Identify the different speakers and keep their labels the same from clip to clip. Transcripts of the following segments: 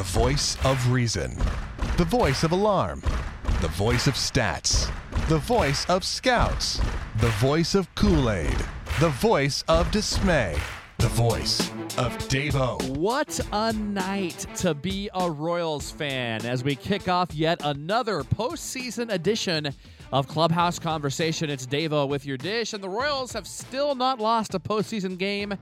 Speaker 1: The voice of reason. The voice of alarm. The voice of stats. The voice of scouts. The voice of Kool Aid. The voice of dismay. The voice of Davo.
Speaker 2: What a night to be a Royals fan as we kick off yet another postseason edition of Clubhouse Conversation. It's Davo with your dish, and the Royals have still not lost a postseason game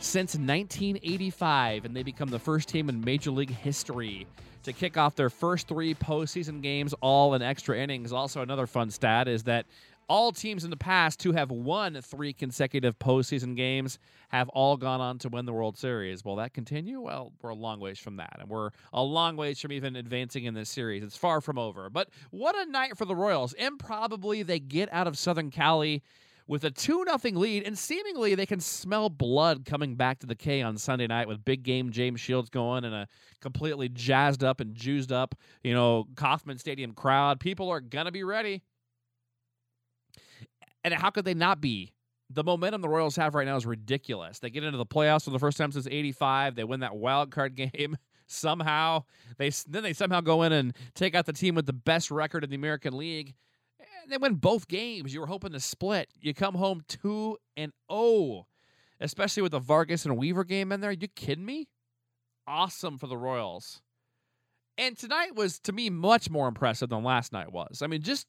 Speaker 2: since 1985, and they become the first team in Major League history to kick off their first three postseason games all in extra innings. Also, another fun stat is that all teams in the past who have won three consecutive postseason games have all gone on to win the World Series. Will that continue? Well, we're a long ways from that, and we're a long ways from even advancing in this series. It's far from over. But what a night for the Royals! Improbably, they get out of Southern Cali with a 2 0 lead, and seemingly they can smell blood coming back to the K on Sunday night with big game James Shields going and a completely jazzed up and juiced up, you know, Kauffman Stadium crowd. People are going to be ready. And how could they not be? The momentum the Royals have right now is ridiculous. They get into the playoffs for the first time since 85. They win that wild card game somehow. They then they somehow go in and take out the team with the best record in the American League. They win both games. You were hoping to split. You come home 2 and 0. Especially with the Vargas and Weaver game in there. Are you kidding me? Awesome for the Royals. And tonight was to me much more impressive than last night was. I mean, just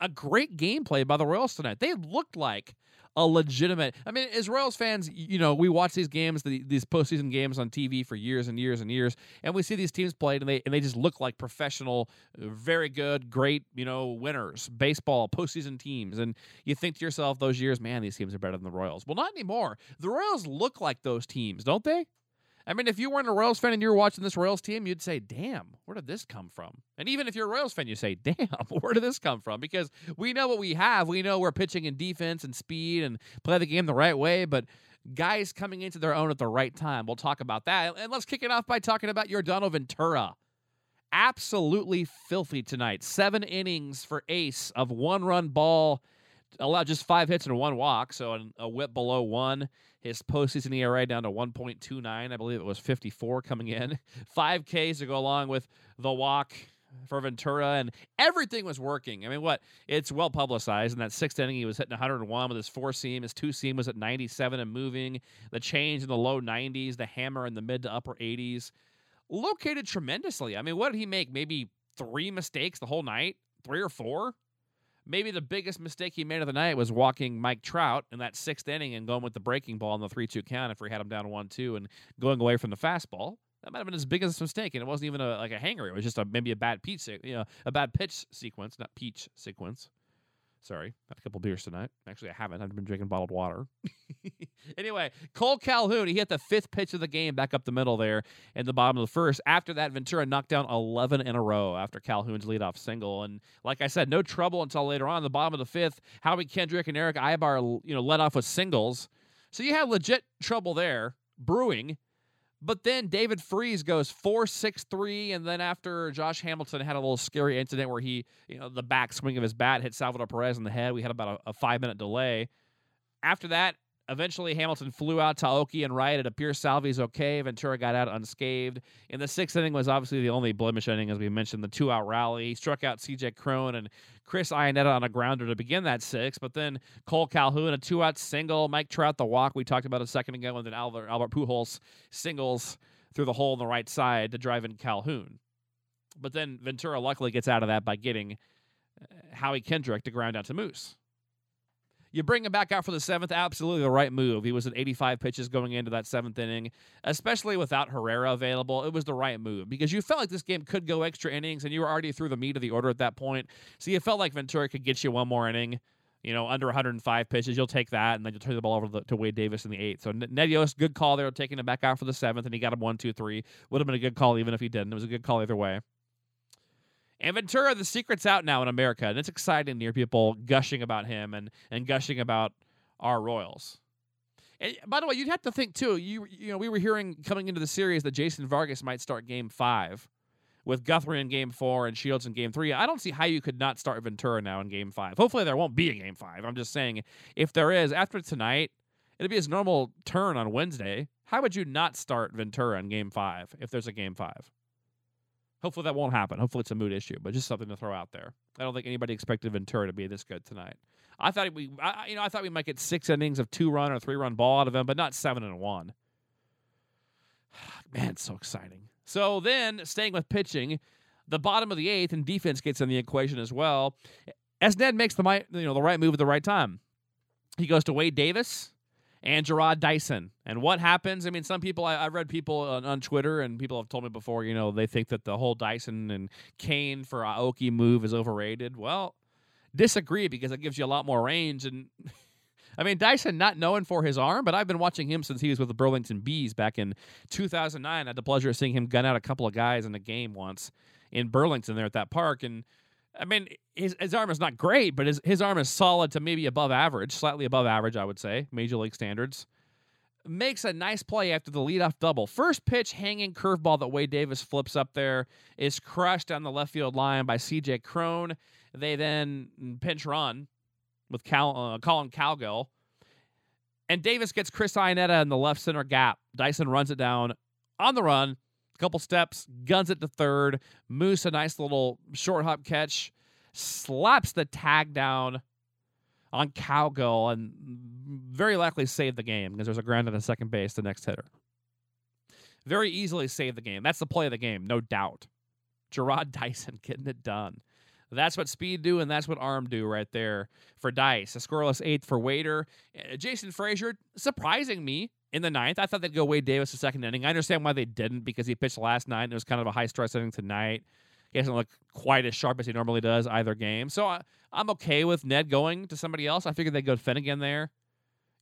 Speaker 2: a great gameplay by the Royals tonight. They looked like a legitimate. I mean, as Royals fans, you know, we watch these games, the, these postseason games on TV for years and years and years, and we see these teams played, and they and they just look like professional, uh, very good, great, you know, winners, baseball postseason teams. And you think to yourself, those years, man, these teams are better than the Royals. Well, not anymore. The Royals look like those teams, don't they? I mean, if you weren't a Royals fan and you were watching this Royals team, you'd say, damn, where did this come from? And even if you're a Royals fan, you say, damn, where did this come from? Because we know what we have. We know we're pitching in defense and speed and play the game the right way, but guys coming into their own at the right time. We'll talk about that. And let's kick it off by talking about Yordano Ventura. Absolutely filthy tonight. Seven innings for Ace of one run ball allowed just five hits and one walk, so a whip below one. His postseason ERA down to 1.29. I believe it was 54 coming in. Five Ks to go along with the walk for Ventura, and everything was working. I mean, what? It's well publicized. In that sixth inning, he was hitting 101 with his four seam. His two seam was at 97 and moving. The change in the low 90s, the hammer in the mid to upper 80s. Located tremendously. I mean, what did he make? Maybe three mistakes the whole night? Three or four? Maybe the biggest mistake he made of the night was walking Mike Trout in that sixth inning and going with the breaking ball in the 3 2 count if we had him down 1 2 and going away from the fastball. That might have been his biggest mistake, and it wasn't even a, like a hanger. It was just a maybe a bad pitch, you know, a bad pitch sequence, not peach sequence. Sorry, had a couple beers tonight. Actually, I haven't. I've been drinking bottled water. anyway, Cole Calhoun, he hit the fifth pitch of the game back up the middle there in the bottom of the first. After that, Ventura knocked down 11 in a row after Calhoun's leadoff single. And like I said, no trouble until later on. The bottom of the fifth, Howie Kendrick and Eric Aybar, you know, led off with singles. So you had legit trouble there brewing. But then David Freese goes four six three, And then after Josh Hamilton had a little scary incident where he, you know, the back swing of his bat hit Salvador Perez in the head, we had about a, a five minute delay. After that, Eventually, Hamilton flew out to Aoki and right. It appears Salvi's okay. Ventura got out unscathed. In the sixth inning was obviously the only blemish inning, as we mentioned, the two out rally. He struck out CJ Cron and Chris Iannetta on a grounder to begin that six, but then Cole Calhoun, a two out single. Mike Trout, the walk we talked about a second ago, and then Albert, Albert Pujols singles through the hole on the right side to drive in Calhoun. But then Ventura luckily gets out of that by getting uh, Howie Kendrick to ground out to Moose. You bring him back out for the seventh, absolutely the right move. He was at 85 pitches going into that seventh inning, especially without Herrera available. It was the right move because you felt like this game could go extra innings, and you were already through the meat of the order at that point. So you felt like Ventura could get you one more inning. You know, under 105 pitches, you'll take that, and then you'll turn the ball over to, Wade Davis in the eighth. So Ned Yost, good call there, taking him back out for the seventh, and he got him one, two, three. Would have been a good call even if he didn't. It was a good call either way. And Ventura, the secret's out now in America, and it's exciting to hear people gushing about him and, and gushing about our Royals. And by the way, you'd have to think too. You you know we were hearing coming into the series that Jason Vargas might start Game Five, with Guthrie in Game Four and Shields in Game Three. I don't see how you could not start Ventura now in Game Five. Hopefully there won't be a Game Five. I'm just saying if there is after tonight, it'll be his normal turn on Wednesday. How would you not start Ventura in game five if there's a game five? Hopefully that won't happen. Hopefully it's a mood issue, but just something to throw out there. I don't think anybody expected Ventura to be this good tonight. I thought we, I, you know, I thought we might get six innings of two run or three run ball out of him, but not seven and one. Man, so exciting. So then, staying with pitching, the bottom of the eighth and defense gets in the equation as well. As Ned makes the you know the right move at the right time, he goes to Wade Davis and Jarrod Dyson. And what happens? I mean, some people I, have read people on, on, Twitter and people have told me before. You know, they think that the whole Dyson and Cain for Aoki move is overrated. Well, disagree because it gives you a lot more range and. I mean, Dyson not known for his arm, but I've been watching him since he was with the Burlington Bees back in 2009. I had the pleasure of seeing him gun out a couple of guys in a game once in Burlington there at that park. And I mean, his, his arm is not great, but his, his arm is solid to maybe above average, slightly above average, I would say, major league standards. Makes a nice play after the leadoff double. First pitch hanging curveball that Wade Davis flips up there is crushed on the left field line by CJ Cron. They then pinch run with Cal, uh, Collin Cowgill. And Davis gets Chris Iannetta in the left center gap. Dyson runs it down on the run couple steps, guns it to third. Moose, a nice little short hop catch, slaps the tag down on Cowgill and very likely saved the game because there's a ground at the second base, the next hitter. Very easily saved the game. That's the play of the game, no doubt. Jarrod Dyson getting it done. That's what speed do, and that's what arm do right there for Dice. A scoreless eighth for Waiter. Uh, Jason Frasor surprising me in the ninth. I thought they'd go Wade Davis the second inning. I understand why they didn't because he pitched last night and it was kind of a high stress inning tonight. He hasn't looked quite as sharp as he normally does either game. So I, am okay with Ned going to somebody else. I figured they'd go Finnegan there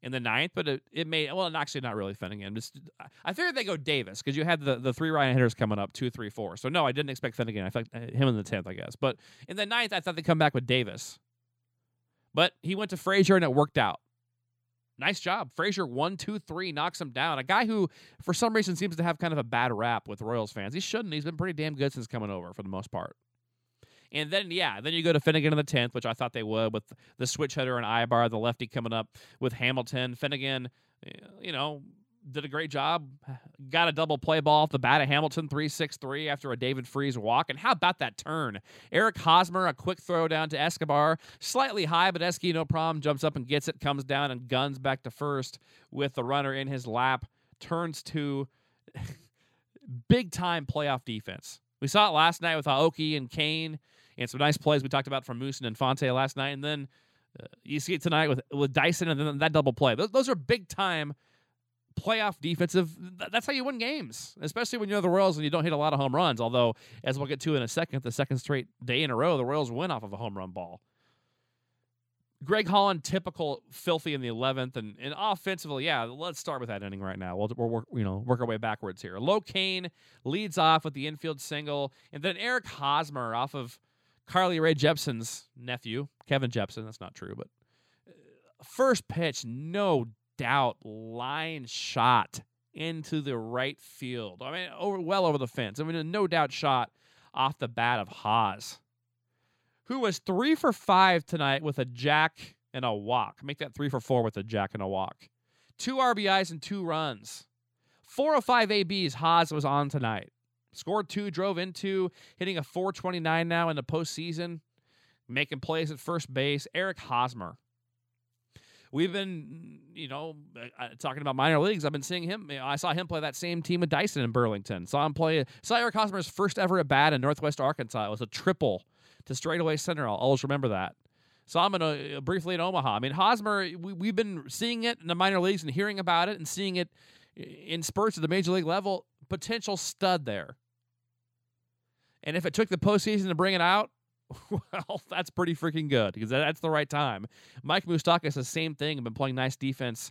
Speaker 2: in the ninth, but it, it may, well, actually not really Finnegan. Just, I figured they'd go Davis because you had the, the three Ryan hitters coming up, two, three, four. So no, I didn't expect Finnegan. I thought uh, him in the 10th, I guess. But in the ninth, I thought they'd come back with Davis. But he went to Frasor and it worked out nice job. Frasor, one, two, three, knocks him down. A guy who, for some reason, seems to have kind of a bad rap with Royals fans. He shouldn't. He's been pretty damn good since coming over for the most part. And then, yeah, then you go to Finnegan in the 10th, which I thought they would with the switch hitter and Aybar, the lefty coming up with Hamilton. Finnegan, eh, you know, did a great job. Got a double play ball off the bat of Hamilton, 3 6 3 after a David Freese walk. And how about that turn? Eric Hosmer, a quick throw down to Escobar. Slightly high, but Esky, no problem, jumps up and gets it, comes down and guns back to first with the runner in his lap. Turns to big time playoff defense. We saw it last night with Aoki and Cain and some nice plays we talked about from Moose and Infante last night. And then uh, you see it tonight with, with Dyson and then that double play. Those, those are big time playoff defensive. That's how you win games, especially when you're the Royals and you don't hit a lot of home runs. Although, as we'll get to in a second, the second straight day in a row, the Royals win off of a home run ball. Greg Holland, typical filthy in the 11th, and, and offensively, yeah, let's start with that inning right now. We'll, we'll work, you know, work our way backwards here. Low Cain leads off with the infield single, and then Eric Hosmer off of Carly Rae Jepsen's nephew, Kevin Jepsen. That's not true, but uh, first pitch, no doubt line shot into the right field. I mean, over well over the fence. I mean, a no doubt shot off the bat of Haas, who was three for five tonight with a jack and a walk. Make that three for four with a jack and a walk. Two RBIs and two runs. Four of five ABs Haas was on tonight. Scored two, drove into, hitting a 429 now in the postseason, making plays at first base. Eric Hosmer we've been, you know, uh, uh, talking about minor leagues. I've been seeing him. I saw him play that same team with Dyson in Burlington. Saw him play. Saw Eric Hosmer's first ever at bat in Northwest Arkansas. It was a triple to straightaway center. I'll always remember that. Saw him in a, briefly in Omaha. I mean, Hosmer. We, we've been seeing it in the minor leagues and hearing about it and seeing it in spurts at the major league level. Potential stud there. And if it took the postseason to bring it out, well, that's pretty freaking good because that's the right time. Mike Moustakas, the same thing, been playing nice defense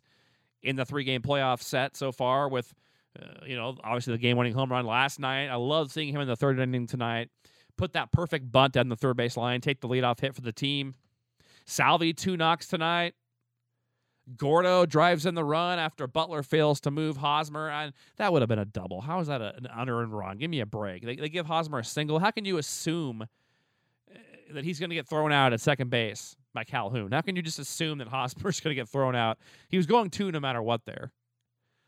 Speaker 2: in the three game playoff set so far with, uh, you know, obviously the game winning home run last night. I love seeing him in the third inning tonight. Put that perfect bunt down the third base line, take the leadoff hit for the team. Salvi, two knocks tonight. Gordo drives in the run after Butler fails to move Hosmer. And that would have been a double. How is that a, an unearned run? Give me a break. They, they give Hosmer a single. How can you assume that he's going to get thrown out at second base by Calhoun. How can you just assume that Hosmer's going to get thrown out? He was going to no matter what there.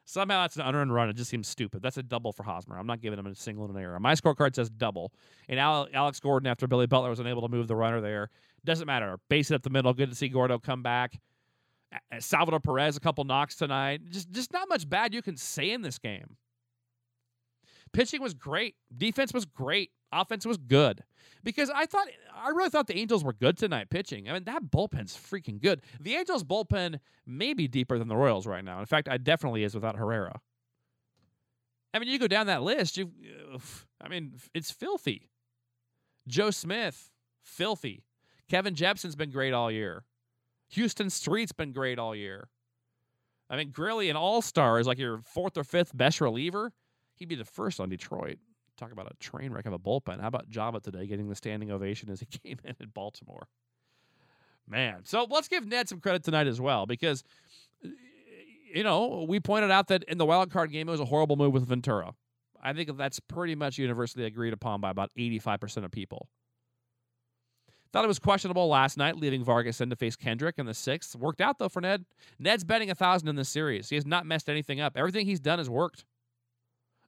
Speaker 2: Somehow that's an unearned run. It just seems stupid. That's a double for Hosmer. I'm not giving him a single and an error. My scorecard says double. And Alex Gordon, after Billy Butler was unable to move the runner there, doesn't matter. Base it up the middle. Good to see Gordo come back. Salvador Perez, a couple knocks tonight. Just, just not much bad you can say in this game. Pitching was great. Defense was great. Offense was good. Because I thought, I really thought the Angels were good tonight pitching. I mean, that bullpen's freaking good. The Angels' bullpen may be deeper than the Royals right now. In fact, I definitely is without Herrera. I mean, you go down that list, you I mean, it's filthy. Joe Smith, filthy. Kevin Jepsen's been great all year. Huston Street's been great all year. I mean, Grilli, an all star, is like your fourth or fifth best reliever. He'd be the first on Detroit. Talk about a train wreck of a bullpen. How about Joba today getting the standing ovation as he came in in Baltimore? Man. So let's give Ned some credit tonight as well because, you know, we pointed out that in the wild card game, it was a horrible move with Ventura. I think that's pretty much universally agreed upon by about 85% of people. Thought it was questionable last night, leaving Vargas in to face Kendrick in the sixth. Worked out though for Ned. Ned's betting a thousand in this series. He has not messed anything up. Everything he's done has worked.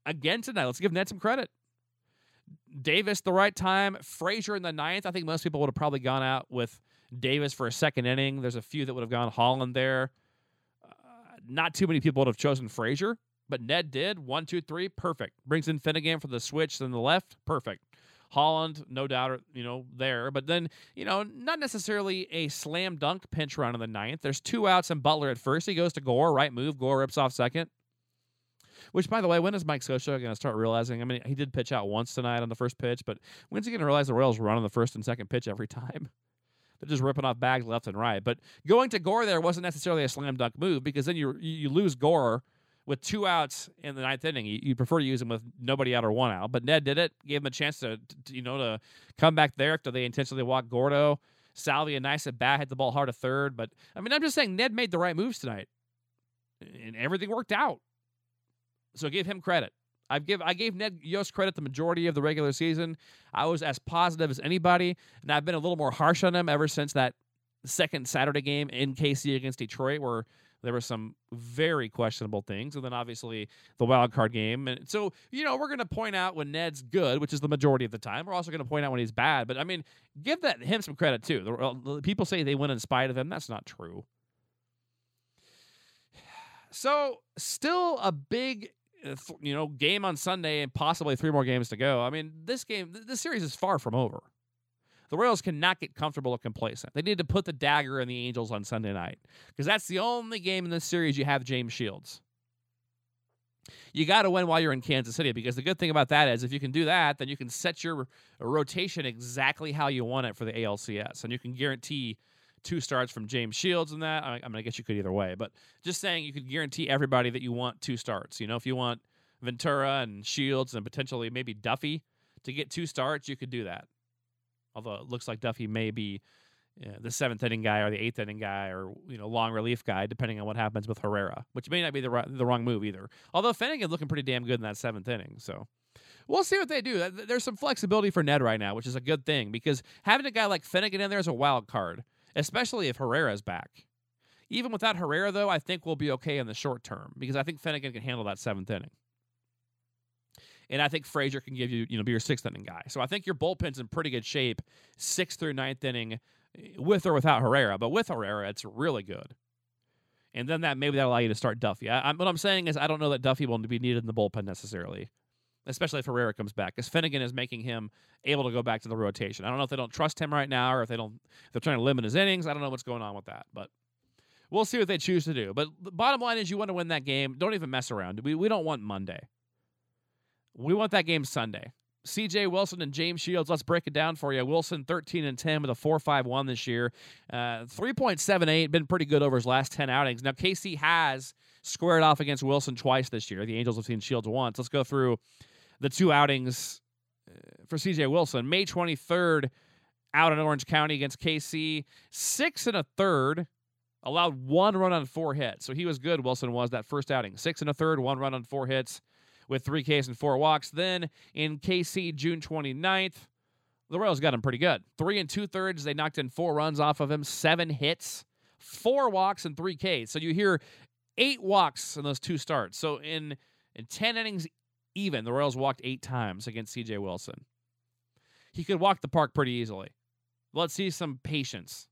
Speaker 2: Again tonight, let's give Ned some credit. Davis the right time. Frasor in the ninth. I think most people would have probably gone out with Davis for a second inning. There's a few that would have gone Holland there. Uh, not too many people would have chosen Frasor, but Ned did. One, two, three, perfect. Brings in Finnegan for the switch then the left, perfect. Holland, no doubt, you know, there. But then, you know, not necessarily a slam dunk pinch run in the ninth. There's two outs and Butler at first. He goes to Gore, right move. Gore rips off second. Which, by the way, when is Mike Scioscia going to start realizing? I mean, he did pitch out once tonight on the first pitch, but when's he going to realize the Royals run on the first and second pitch every time? They're just ripping off bags left and right. But going to Gore there wasn't necessarily a slam dunk move because then you you lose Gore with two outs in the ninth inning. You, you, prefer to use him with nobody out or one out. But Ned did it, gave him a chance to, to you know to come back there after they intentionally walked Gordo. Salvy a nice at bat, hit the ball hard to third. But I mean, I'm just saying Ned made the right moves tonight, and everything worked out. So give him credit. I give I gave Ned Yost credit the majority of the regular season. I was as positive as anybody, and I've been a little more harsh on him ever since that second Saturday game in KC against Detroit, where there were some very questionable things, and then obviously the wild card game. And so, you know, we're going to point out when Ned's good, which is the majority of the time. We're also going to point out when he's bad. But I mean, give that him some credit too. The, people say they win in spite of him. That's not true. So, still a big Uh, you know, game on Sunday and possibly three more games to go. I mean, this game, this series is far from over. The Royals cannot get comfortable or complacent. They need to put the dagger in the Angels on Sunday night because that's the only game in this series you have James Shields. You got to win while you're in Kansas City because the good thing about that is if you can do that, then you can set your rotation exactly how you want it for the ALCS, and you can guarantee two starts from James Shields and that. I, I mean, I guess you could either way, but just saying you could guarantee everybody that you want two starts. You know, if you want Ventura and Shields and potentially maybe Duffy to get two starts, you could do that. Although it looks like Duffy may be you know, the seventh inning guy or the eighth inning guy or you know long relief guy, depending on what happens with Herrera, which may not be the the wrong move either. Although Finnegan looking pretty damn good in that seventh inning, so we'll see what they do. There's some flexibility for Ned right now, which is a good thing because having a guy like Finnegan in there is a wild card especially if Herrera's back. Even without Herrera, though, I think we'll be okay in the short term because I think Finnegan can handle that seventh inning. And I think Frasor can give you, you know, be your sixth inning guy. So I think your bullpen's in pretty good shape, sixth through ninth inning, with or without Herrera. But with Herrera, it's really good. And then that maybe that'll allow you to start Duffy. I, I, what I'm saying is I don't know that Duffy will be needed in the bullpen necessarily especially if Herrera comes back, because Finnegan is making him able to go back to the rotation. I don't know if they don't trust him right now or if they don't they're trying to limit his innings. I don't know what's going on with that, but we'll see what they choose to do. But the bottom line is you want to win that game. Don't even mess around. We we don't want Monday. We want that game Sunday. CJ Wilson and James Shields, let's break it down for you. Wilson 13 and 10 with a 4.51 this year. Uh, 3.78, been pretty good over his last 10 outings. Now, KC has squared off against Wilson twice this year. The Angels have seen Shields once. Let's go through the two outings uh, for CJ Wilson. May 23rd, out in Orange County against KC, six and a third, allowed one run on four hits. So he was good, Wilson was that first outing. Six and a third, one run on four hits with three Ks and four walks. Then in KC, June 29th, the Royals got him pretty good. Three and two thirds, they knocked in four runs off of him, seven hits, four walks, and three Ks. So you hear eight walks in those two starts. So in in 10 innings even, the Royals walked eight times against CJ Wilson. He could walk the park pretty easily. Let's see some patience.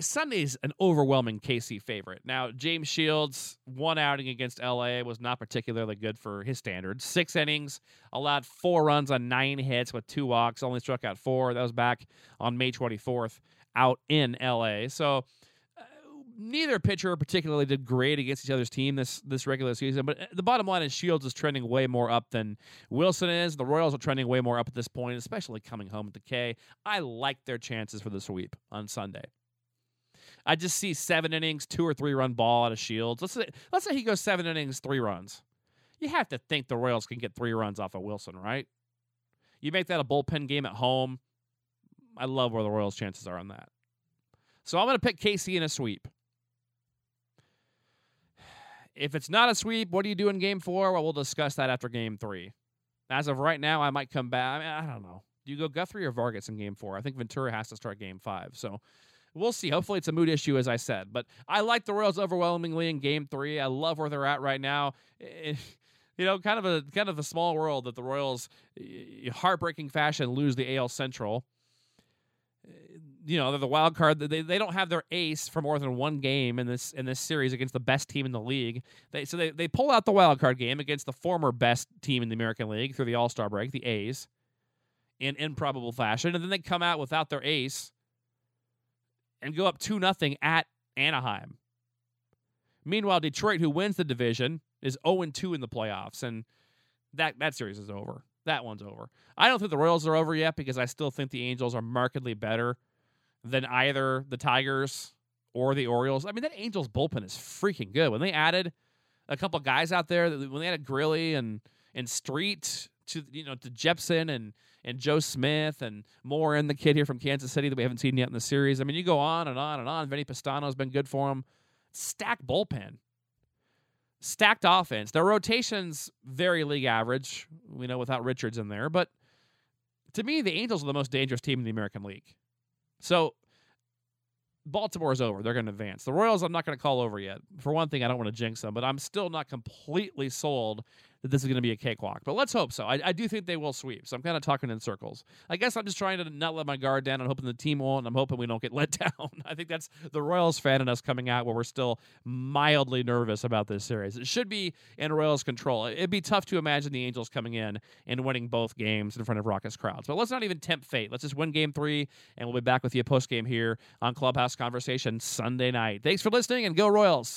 Speaker 2: Sunday's an overwhelming KC favorite. Now, James Shields, one outing against LA was not particularly good for his standards. Six innings, allowed four runs on nine hits with two walks, only struck out four. That was back on May 24th out in LA. So, neither pitcher particularly did great against each other's team this this regular season. But uh, the bottom line is Shields is trending way more up than Wilson is. The Royals are trending way more up at this point, especially coming home at the K. I like their chances for the sweep on Sunday. I just see seven innings, two or three run ball out of Shields. Let's say let's say he goes seven innings, three runs. You have to think the Royals can get three runs off of Wilson, right? You make that a bullpen game at home. I love where the Royals' chances are on that. So I'm going to pick KC in a sweep. If it's not a sweep, what do you do in game four? Well, we'll discuss that after game three. As of right now, I might come back. I, mean, I don't know. Do you go Guthrie or Vargas in game four? I think Ventura has to start game five. So we'll see. Hopefully, it's a mood issue, as I said. But I like the Royals overwhelmingly in Game Three. I love where they're at right now. Eh, eh, you know, kind of a kind of a small world that the Royals, eh, heartbreaking fashion, lose the AL Central. You know, they're the wild card. They, they don't have their ace for more than one game in this in this series against the best team in the league. They so they, they pull out the wild card game against the former best team in the American League through the All Star break, the A's, in improbable fashion, and then they come out without their ace and go up 2 nothing at Anaheim. Meanwhile, Detroit, who wins the division, is 0 2 in the playoffs, and that, that series is over. That one's over. I don't think the Royals are over yet because I still think the Angels are markedly better than either the Tigers or the Orioles. I mean, that Angels bullpen is freaking good. When they added a couple guys out there, when they added Grilli and and Street to you know to Jepsen and and Joe Smith and more and the kid here from Kansas City that we haven't seen yet in the series. I mean, you go on and on and on. Vinny Pestano has been good for them. Stacked bullpen, stacked offense. Their rotations very league average. We know without Richards in there, but to me, the Angels are the most dangerous team in the American League. So Baltimore is over. They're going to advance. The Royals, I'm not going to call over yet. For one thing, I don't want to jinx them, but I'm still not completely sold that this is going to be a cakewalk. But let's hope so. I, I do think they will sweep. So I'm kind of talking in circles. I guess I'm just trying to not let my guard down. I'm hoping the team won't. I'm hoping we don't get let down. I think that's the Royals fan in us coming out where we're still mildly nervous about this series. It should be in Royals control. It'd be tough to imagine the Angels coming in and winning both games in front of raucous crowds. But let's not even tempt fate. Let's just win game three, and we'll be back with you post game here on Clubhouse Conversation Sunday night. Thanks for listening, and go Royals.